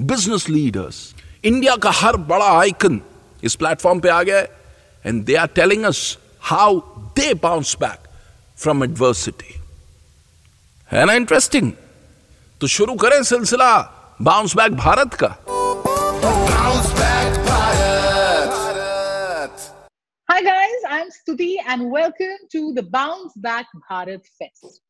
business leaders India का हर बड़ा आइकन इस प्लेटफॉर्म पे आ गया है and they are telling us how they bounce back from adversity है ना इंटरेस्टिंग तो शुरू करें सिलसिला बाउंस बैक भारत का Bounce back Bharat. Hi guys, I'm Stuti and welcome to the Bounce Back Bharat Fest.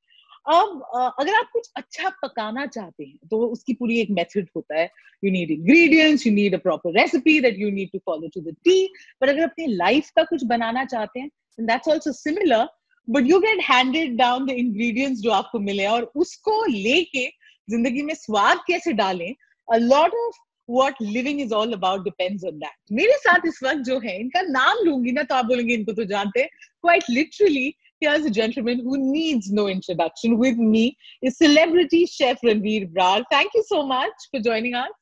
अब अगर आप कुछ अच्छा पकाना चाहते हैं तो उसकी पूरी एक मेथड होता है you need ingredients you need a proper recipe that you need to follow to the T पर अगर अपनी लाइफ का कुछ बनाना चाहते हैं that's also similar but you get handed down the ingredients जो आपको मिले और उसको लेके ज़िंदगी में स्वाद कैसे डालें a lot of what living is all about depends on that मेरे साथ इस वक्त जो है, इनका नाम लूँगी ना तो आप बोलेंगे, इनको तो जानते हैं, quite literally here's a gentleman who needs no introduction. With me is celebrity chef Ranveer Brar. Thank you so much for joining us.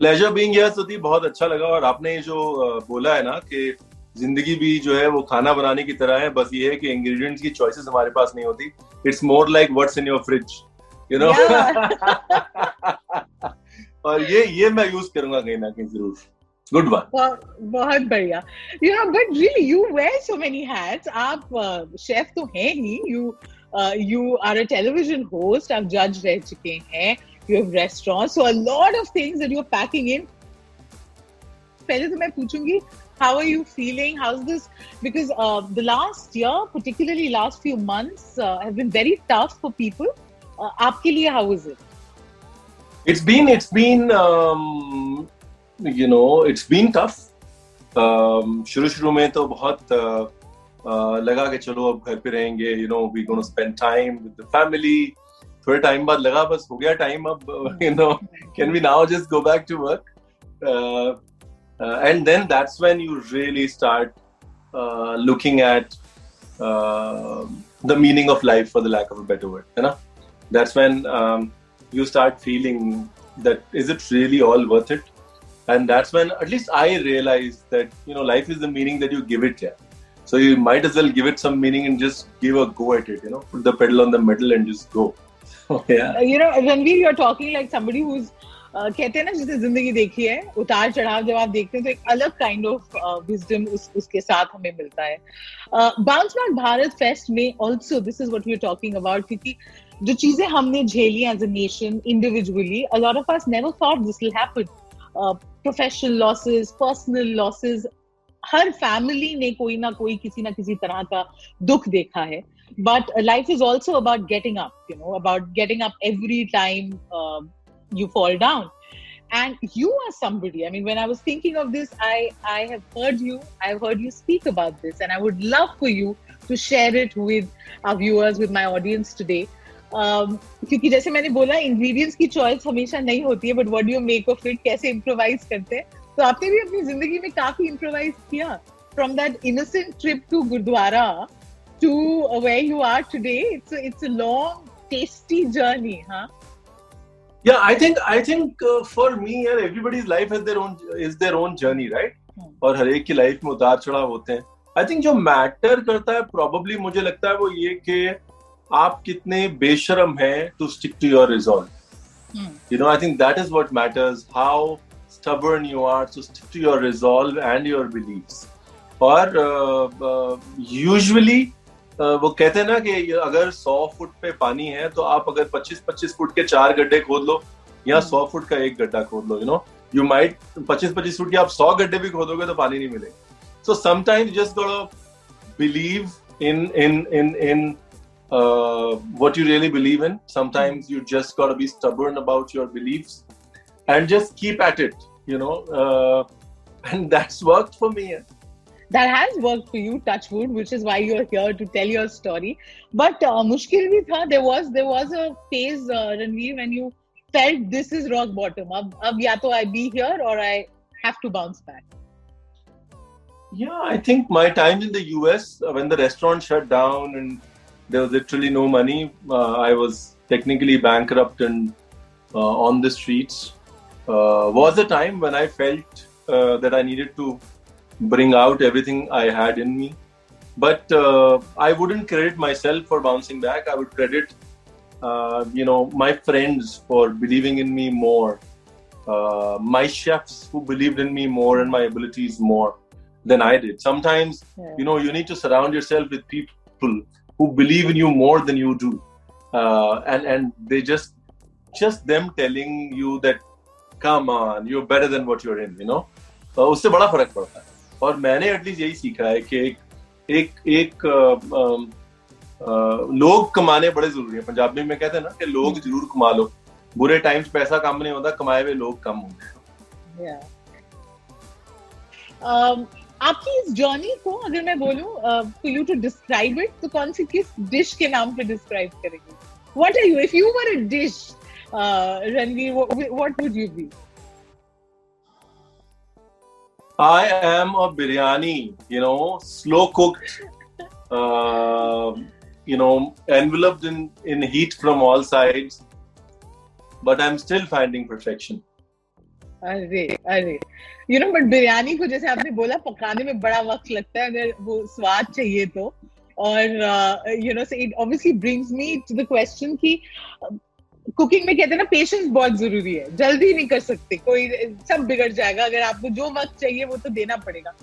Pleasure being here Stuti बहुत अच्छा लगा और आपने जो बोला है ना कि ज़िंदगी भी जो है वो खाना बनाने की तरह है बस ये है कि इंग्रेडिएंट्स की चॉइसेस हमारे पास नहीं होती। It's more like what's in your fridge you know और ये ये मैं यूज़ करूँगा कहीं ना कहीं ज़रूर। गुड वन बहुत बढ़िया you know but really you wear so many hats आप शेफ तो हैं ही uh, you are a television host आप जज रह चुके हैं you have restaurants so a lot of things that you're packing in पहले तो मैं पूछूँगी how are you feeling how's this because uh, the last year particularly last few months uh, have been very tough for people uh, आपके लिए how is it it's been it's been um, you know it's been tough um, शुरू शुरू में तो बहुत uh, uh, लगा कि चलो अब घर पे रहेंगे you know we going to spend time with the family थोड़े टाइम बाद लगा बस हो गया टाइम अब you know can we now just go back to work uh, uh, and then that's when you really start uh, looking at uh, the meaning of life for the lack of a better word you know that's when um, you start feeling that is it really all worth it and that's when at least i realized that you know life is the meaning that you give it yeah so you might as well give it some meaning and just give a go at it you know put the pedal on the metal and just go yeah you know Ranveer you are talking like somebody who's uh, कहते हैं ना जिसने जिंदगी देखी है उतार चढ़ाव जब आप देखते हैं तो एक अलग काइंड ऑफ विजडम उस उसके साथ हमें मिलता है बाउंस बैक भारत फेस्ट में also this is what we are talking about क्योंकि जो चीजें हमने झेली as a nation individually a lot of us never thought this will happen professional losses personal losses her family ने कोई ना कोई किसी ना किसी तरह का दुख देखा है but life is also about getting up you know about getting up every time you fall down and you are somebody i mean when i was thinking of this i i have heard you i've heard you speak about this and i would love for you to share it with our viewers with my audience today um, क्योंकि जैसे मैंने बोला ingredients की choice हमेशा नहीं होती है but what do you make of it कैसे इम्प्रोवाइज करते हैं? तो आपने भी अपनी ज़िंदगी में काफ़ी इम्प्रोवाइज किया। From that innocent trip to gurdwara to where you are today it's it's a long tasty journey हाँ yeah i think i think uh, for me yeah, everybody's life has their own is their own journey right? Hmm. और हर एक की life में उतार चढ़ाव होते हैं। I think जो मैटर करता है प्रोबेबली मुझे लगता है वो ये कि आप कितने बेशरम हैं to stick to your resolve Hmm. you know i think that is what matters how stubborn you are to stick to your resolve and your beliefs. और यूजुअली वो कहते हैं ना कि अगर 100 फुट पे पानी है तो आप अगर 25-25 फुट के चार गड्ढे खोद लो या 100 फुट का एक गड्ढा खोद लो यू नो यू माइट पच्चीस पच्चीस फुट के आप सौ गड्ढे भी खोदोगे तो पानी नहीं मिलेगा. So sometimes just got believe in in in in uh, what you really believe in. Sometimes you just got to be stubborn about your beliefs and just keep at it. You know, uh, and that's worked for me. that has worked for you Touchwood, which is why you're here to tell your story but uh, mushkil bhi tha there was there was a phase uh, ranveer when you felt this is rock bottom ab ab ya to i be here or i have to bounce back Yeah, I think my time in the US uh, when the restaurant shut down and there was literally no money, uh, I was technically bankrupt and uh, on the streets. Uh, was a time when I felt uh, that I needed to bring out everything I had in me. But uh, I wouldn't credit myself for bouncing back. I would credit, uh, you know, my friends for believing in me more, uh, my chefs who believed in me more and my abilities more than I did. Sometimes, Yeah. you know, you need to surround yourself with people who believe in you more than you do, uh, and and they just just them telling you that, come on, you're better than what you're in. You know, uh, उससे बड़ा फ़र्क पड़ता है और मैंने at least यही सीखा है कि एक एक एक अ, अ, लोग कमाने बड़े ज़रूरी है पंजाबी में कहते हैं ना कि लोग ज़रूर कमा लो बुरे टाइम्स पैसा कम नहीं होता कमाए हुए लोग कम होते हैं yeah um, आपकी इस जर्नी को अगर मैं बोलूँ to you to describe it तो कौन सी किस डिश के नाम पे डिस्क्राइब करेंगे? What are you if you were a dish Ranveer what would you be I am a biryani you know slow cooked you know enveloped in in heat from all sides but I am still finding perfection अरे अरे। You know but biryani को जैसे आपने बोला, पकाने में बड़ा वक्त लगता है, अगर वो स्वाद चाहिए तो। और you know it obviously brings me to the question कि कुकिंग में कहते हैं ना पेशेंस बहुत ज़रूरी है। जल्दी नहीं कर सकते। कोई, सब बिगड़ जाएगा। अगर आपको जो वक्त चाहिए, वो तो देना पड़ेगा।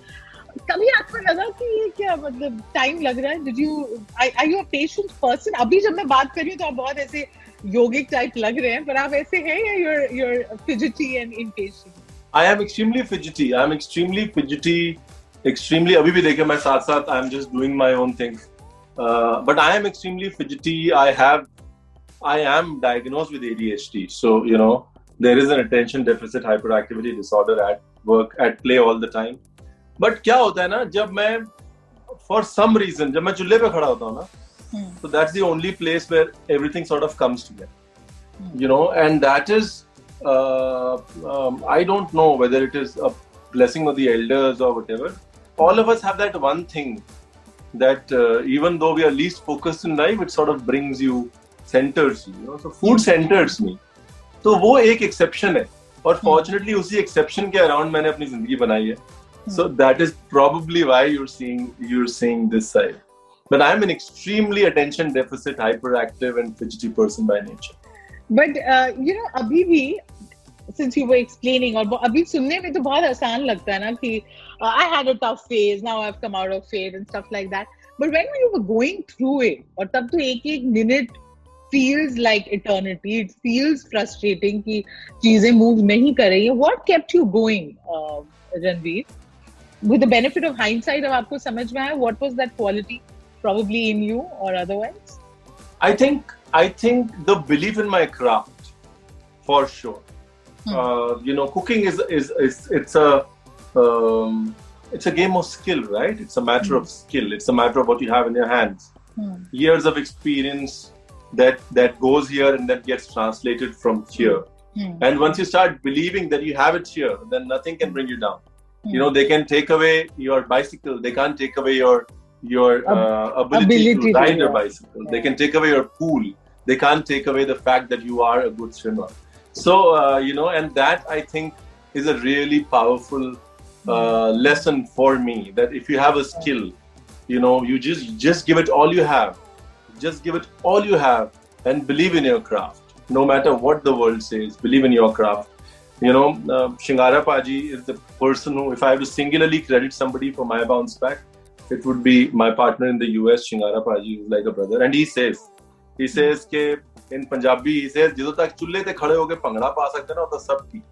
कभी आपको लगा कि ये क्या मतलब टाइम लग रहा है? Did you I you a patient person अभी जब मैं बात कर रही हूँ तो आप बहुत ऐसे योगिक टाइप लग रहे हैं पर आप ऐसे हैं या you're you're fidgety and impatient I am extremely fidgety. I'm extremely fidgety. Extremely. अभी भी देखे मैं साथ साथ I'm just doing my own thing. Uh, but I am extremely fidgety. I have, I am diagnosed with ADHD. So you know there is an attention deficit hyperactivity disorder at work at play all the time. But क्या होता है ना जब मैं for some reason जब मैं चूल्हे पे खड़ा होता हूँ ना so that's the only place where everything sort of comes together you know and that is uh, um, i don't know whether it is a blessing of the elders or whatever all of us have that one thing that uh, even though we are least focused in life it sort of brings you centers you you know so food centers me तो वो एक exception है और fortunately उसी exception के around मैंने अपनी जिंदगी बनाई है so that is probably why you are seeing you are seeing this side but I'm an extremely attention deficit, hyperactive, and fidgety person by nature. but uh, you know अभी भी since you were explaining और वो- अभी सुनने में तो बहुत आसान लगता है ना कि uh, I had a tough phase now I've come out of it and stuff like that but when you were going through it और तब तो एक एक minute feels like eternity it feels frustrating कि चीजें move नहीं कर रही हैं what kept you going uh, Ranveer with the benefit of hindsight अब आपको समझ में आया what was that quality Probably in you or otherwise I think I think the belief in my craft, for sure. Hmm. Uh, you know, cooking is is, is it's a um, it's a game of skill, right? It's a matter hmm. of skill. It's a matter of what you have in your hands. Hmm. Years of experience that that goes here and that gets translated from here. And once you start believing that you have it here, then nothing can bring you down. You know, they can take away your bicycle. They can't take away your your uh, ability, ability to to, ride a yeah. bicycle. They can take away your pool. They can't take away the fact that you are a good swimmer. So uh, you know, and that I think is a really powerful uh, lesson for me. That if you have a skill, you know, you just just give it all you have. Just give it all you have and believe in your craft. No matter what the world says, believe in your craft. You know, uh, Shingara Paji is the person who, if I have to singularly credit somebody for my bounce back, it would be my partner in the US, Shingara Paji, who's like a brother, and he says, he hmm. says के in Punjabi he says जिधर तक चूल्हे पे खड़े होके पंगड़ा पा सकते हैं ना उधर सब ठीक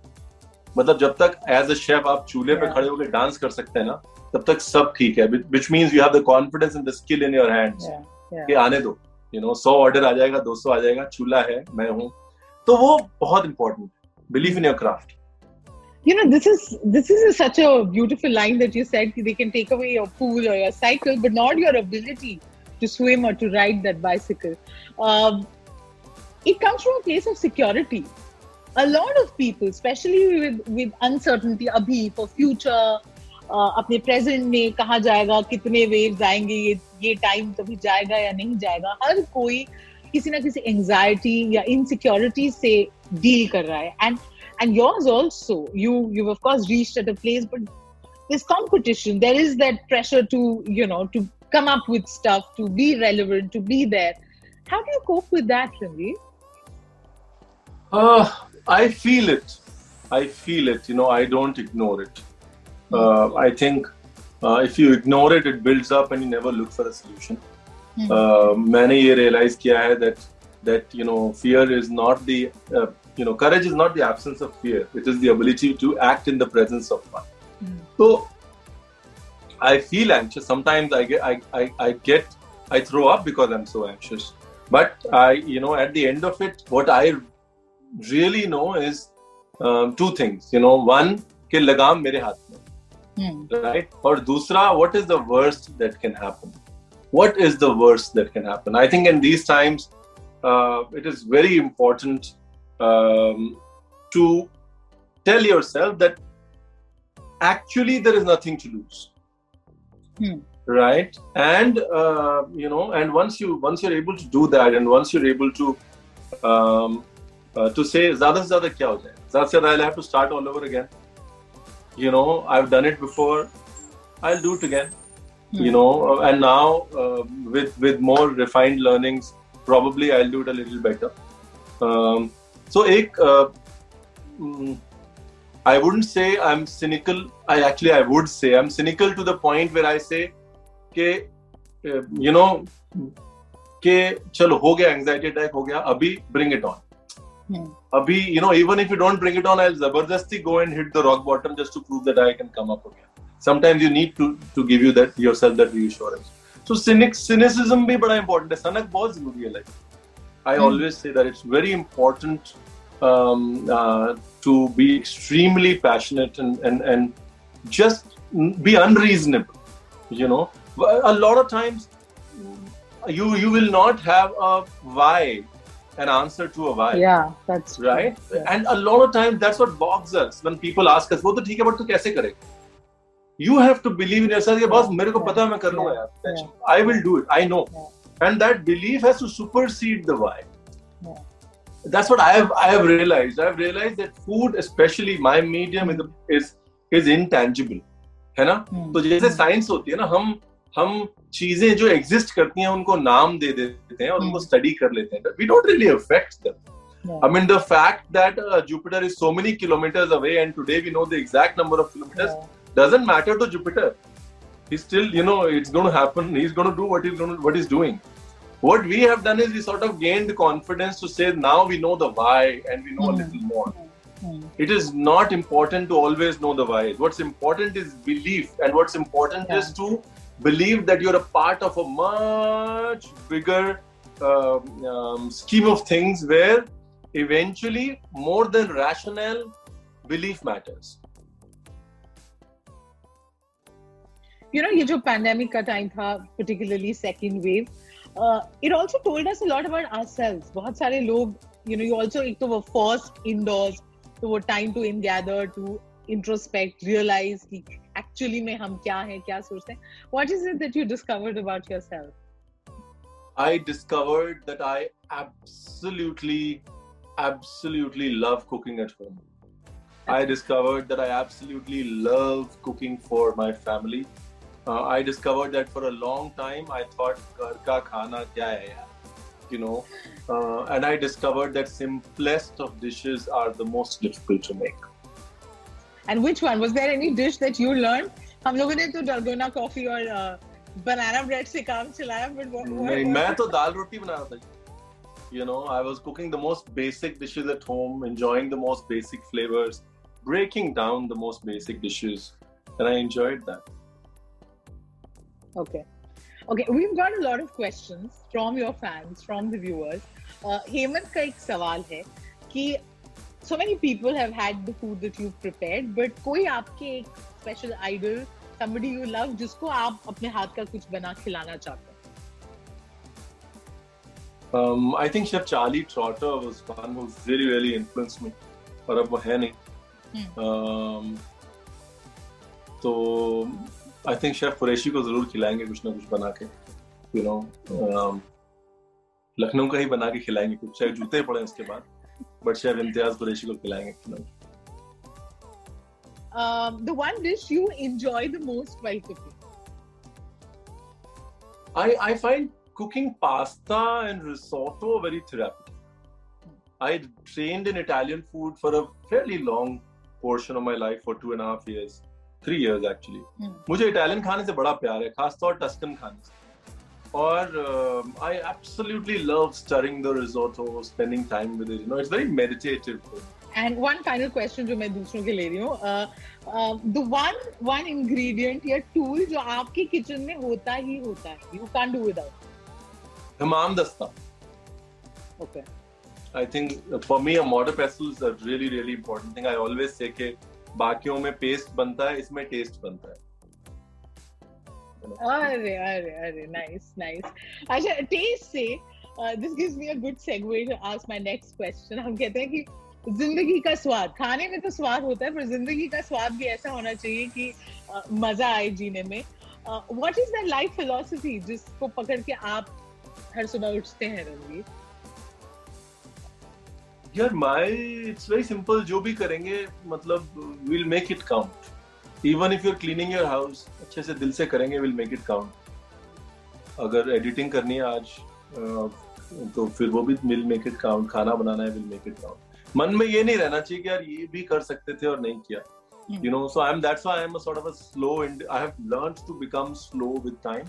मतलब जब तक एज अ शेफ आप चूल्हे पे खड़े होकर डांस कर सकते हैं ना तब तक सब ठीक है which means you have the confidence in the skill in your hands कि आने दो यू नो सौ ऑर्डर आ जाएगा दो सौ आ जाएगा चूल्हा है मैं हूँ। तो वो बहुत इंपॉर्टेंट है. Believe in your craft You know, this is this is such a beautiful line that you said. They can take away your pool or your cycle, but not your ability to swim or to ride that bicycle. Um, it comes from a place of security. A lot of people, especially with with uncertainty, अभी for future, uh, अपने present में कहाँ जाएगा, कितने waves आएंगे, ये ये time कभी जाएगा या नहीं जाएगा, हर कोई किसी ना किसी anxiety या insecurity से deal कर रहा है. And and yours also you you've of course reached at a place but there's competition there is that pressure to you know to come up with stuff to be relevant to be there how do you cope with that Ranveer? Uh, I feel it. I feel it. You know, I don't ignore it. Uh, I think uh, if you ignore it, it builds up, and you never look for a solution. Hmm. Uh, मैंने ये realize किया है that that you know fear is not the uh, you know courage is not the absence of fear it is the ability to act in the presence of one. Mm. so i feel anxious. Sometimes i get I, I, I get i throw up because i'm so anxious. But i you know at the end of it what i really know is um, two things. You know one ke lagam mere haath mein. Mm. right? Or dusra what is the worst that can happen? What is the worst that can happen? I think in these times uh, it is very important um, to tell yourself that actually there is nothing to lose hmm. right? And uh, you know and once you once you're able to do that and once you're able to um, uh, to say zyada se zyada kya ho jaye zyada i'll have to start all over again. You know i've done it before i'll do it again. Hmm. you know uh, and now uh, with with more refined learnings probably i'll do it a little better. Um, so ek, uh, mm, i wouldn't say i'm cynical i actually i would say i'm cynical to the point where i say कि uh, you know कि चलो हो गया anxiety attack हो गया अभी bring it on Hmm. Abhi, you know, even if you don't bring it on, I'll zabardasti go and hit the rock bottom just to prove that I can come up again. Sometimes you need to to give you that yourself that reassurance. So cynic cynicism भी बड़ा important है. सनक बहुत जरूरी है life. I Hmm. always say that it's very important um, uh, to be extremely passionate and and and just be unreasonable. You know, a lot of times you you will not have a why, an answer to a why yeah that's true. right? Yeah. And a lot of times that's what bogs us when people ask us, वो तो ठीक है but तू कैसे करेगा? You have to believe in yourself. कि बस मेरे को Yeah. पता है मैं कर लूंगा Yeah. यार. Tension. I will do it. I know. Yeah. And that belief has to supersede the why. Yeah. That's what I have. I have realized. I have realized that food, especially my medium, is is is intangible. है ना? Hmm. तो जैसे science होती है ना हम हम चीज़ें जो एग्जिस्ट करती हैं उनको नाम दे देते हैं और उनको Hmm. स्टडी कर लेते हैं we don't really affect them Yeah. I mean, the fact that uh, Jupiter is so many kilometers away, and today we know the exact number of kilometers, Yeah. doesn't matter to Jupiter. He's still, you know, it's going to happen. He's going to do what he's going to, what he's doing. What we have done is we sort of gained confidence to say now we know the why and we know a Hmm. little more. Hmm. It is not important to always know the why. What's important is belief, and what's important Yeah. is to believe that you're a part of a much bigger um, um, scheme of things where eventually more than rational belief matters. You know ये जो pandemic का time था particularly second wave it also told us lot about our selves बहुत सारे लोग you know you also एक तो वो फ़र्स्ट इनडोर्स तो वो time to in gather to introspect realise की एक्चुअली में हम क्या हैं, क्या सोचते हैं. What is it that you discovered about your self I discovered that I absolutely absolutely love cooking at home I discovered that I absolutely love cooking for my family Uh, I discovered that for a long time I thought घर का खाना क्या है यार? you know, uh, and I discovered that simplest of dishes are the most difficult to make. And which one? Was there any dish that you learned? हम लोगों ने तो dalgona coffee और uh, banana bread से काम चलाया, but what, what, नहीं, what- मैं तो दाल रोटी बना रहा था you know i was cooking the most basic dishes at home enjoying the most basic flavors breaking down the most basic dishes, and I enjoyed that. Okay. Okay, we've got a lot of questions from your fans, from the viewers. Uh, Hemant का एक सवाल है कि so many people have had the food that you've prepared, but कोई आपके एक special idol, somebody you love, जिसको आप अपने हाथ का कुछ बना खिलाना चाहते हैं? Um, I think Chef Charlie Trotter was one who really, really influenced me. और अब वो है नहीं. Um, तो आई थिंक शेफ कुरैशी को ज़रूर खिलाएँगे कुछ ना कुछ बना के यू नो लखनऊ का ही बना के खिलाएँगे कुछ चाहे जूते पड़े उसके बाद बट शेफ इम्तियाज़ कुरैशी को खिलाएँगे you know. Um, the one dish you enjoy the most while cooking? I, I find cooking pasta and risotto very therapeutic. I trained in Italian food for a fairly long portion of my life for two and a half years, three years actually मुझे Italian खाने से बड़ा प्यार है खासतौर Tuscan खाने से। और I absolutely love stirring the risotto हो spending time with you know it's very meditative and one final question जो मैं दूसरों के ले रही हूँ द वन वन इंग्रेडिएंट या टूल जो आपकी किचन में होता ही होता है यू कैन डू विदाउट हमाम दस्ता okay I think for me a modern pestle is really really important thing I always say के बाकियों में पेस्ट बनता है इसमें टेस्ट बनता है। अरे अरे अरे nice nice अच्छा taste से this gives me a good segue to ask my next question हम कहते हैं कि ज़िंदगी का स्वाद खाने में तो स्वाद होता है पर ज़िंदगी का स्वाद भी ऐसा होना चाहिए कि uh, मज़ा आए जीने में। What is the life philosophy जिसको पकड़ के आप हर सुबह उठते हैं रणवीर? यार माय इट्स वेरी सिंपल जो भी करेंगे मतलब will make it count even if you are cleaning your house अच्छे से दिल से करेंगे विल मेक इट काउंट अगर एडिटिंग करनी है आज तो फिर वो भी विल मेक इट काउंट खाना बनाना है विल मेक इट काउंट मन में ये नहीं रहना चाहिए कि यार ये भी कर सकते थे और नहीं किया. You know so i'm that's why i'm a sort of a slow and i have learned to become slow with time.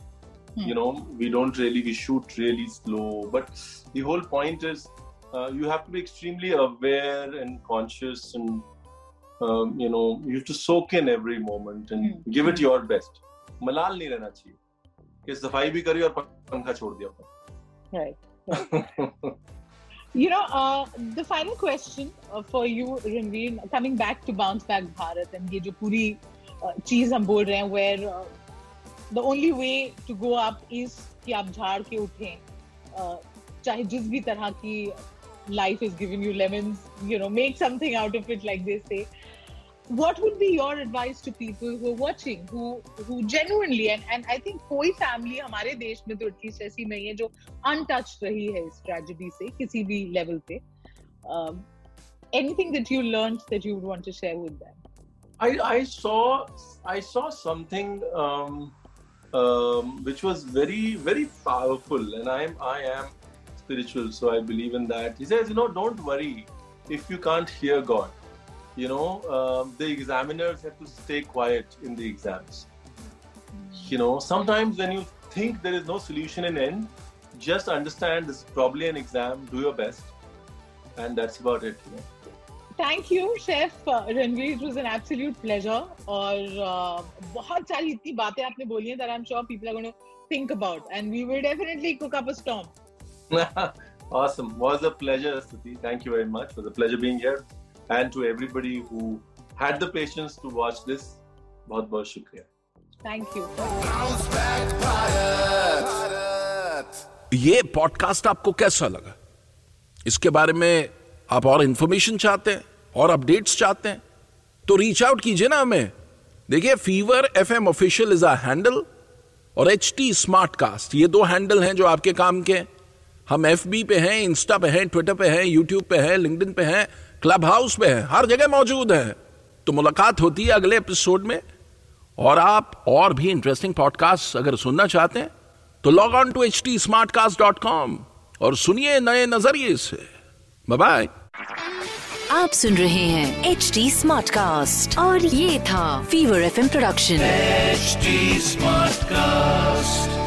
You know we don't really we shoot really slow. But the whole point is uh, you have to be extremely aware and conscious and um, you know you have to soak in every moment and Hmm. give it your best मलाल नहीं रहना चाहिए कि सफाई भी करी और पंखा छोड़ दिया right You know, uh, the final question uh, for you, Ranveer, coming back to bounce back Bharat and ये जो पूरी uh, चीज हम बोल रहे हैं where uh, the only way to go up is कि आप झाड़ के उठें uh, चाहे जिस भी तरह की life is giving you lemons, you know, make something out of it like they say. What would be your advice to people who are watching, who who genuinely and and I think कोई family हमारे देश में तो at least ऐसी नहीं है जो untouched रही है इस tragedy से किसी भी level पे. Um, anything that you learned that you would want to share with them? I, I saw I saw something um, um, which was very very powerful, and I am I am spiritual, so I believe in that. He says, you know, don't worry if you can't hear God. You know, um, the examiners have to stay quiet in the exams. You know, sometimes when you think there is no solution in end, just understand this is probably an exam. Do your best, and that's about it. You know. Thank you, Chef uh, Ranveer. It was an absolute pleasure. और uh, बहुत सारी इतनी बातें आपने बोली हैं that I'm sure people are going to think about, and we will definitely cook up a storm. Awesome. Was a pleasure, Stuti. Thank you very much. Was a pleasure being here. And to everybody who had the patience to watch this, बहुत बहुत शुक्रिया Thank you. Bounce back Bharat ये podcast आपको कैसा लगा इसके बारे में आप और इंफॉर्मेशन चाहते हैं और अपडेट्स चाहते हैं तो रीच आउट कीजिए ना हमें देखिए Fever F M official is a handle और एच टी स्मार्ट कास्ट ये दो हैंडल हैं जो आपके काम के हैं। हम एफ़ बी पे हैं इंस्टा पे हैं ट्विटर पे हैं यूट्यूब पे हैं लिंकडिन पे हैं क्लब हाउस पे हैं हर जगह मौजूद हैं। तो मुलाकात होती है अगले एपिसोड में। और आप और भी इंटरेस्टिंग पॉडकास्ट अगर सुनना चाहते हैं तो log on to H T Smartcast dot com और सुनिए नए नज़रिए से। बाय आप सुन रहे हैं एच टी स्मार्ट कास्ट और ये था Fever F production H smart Smartcast.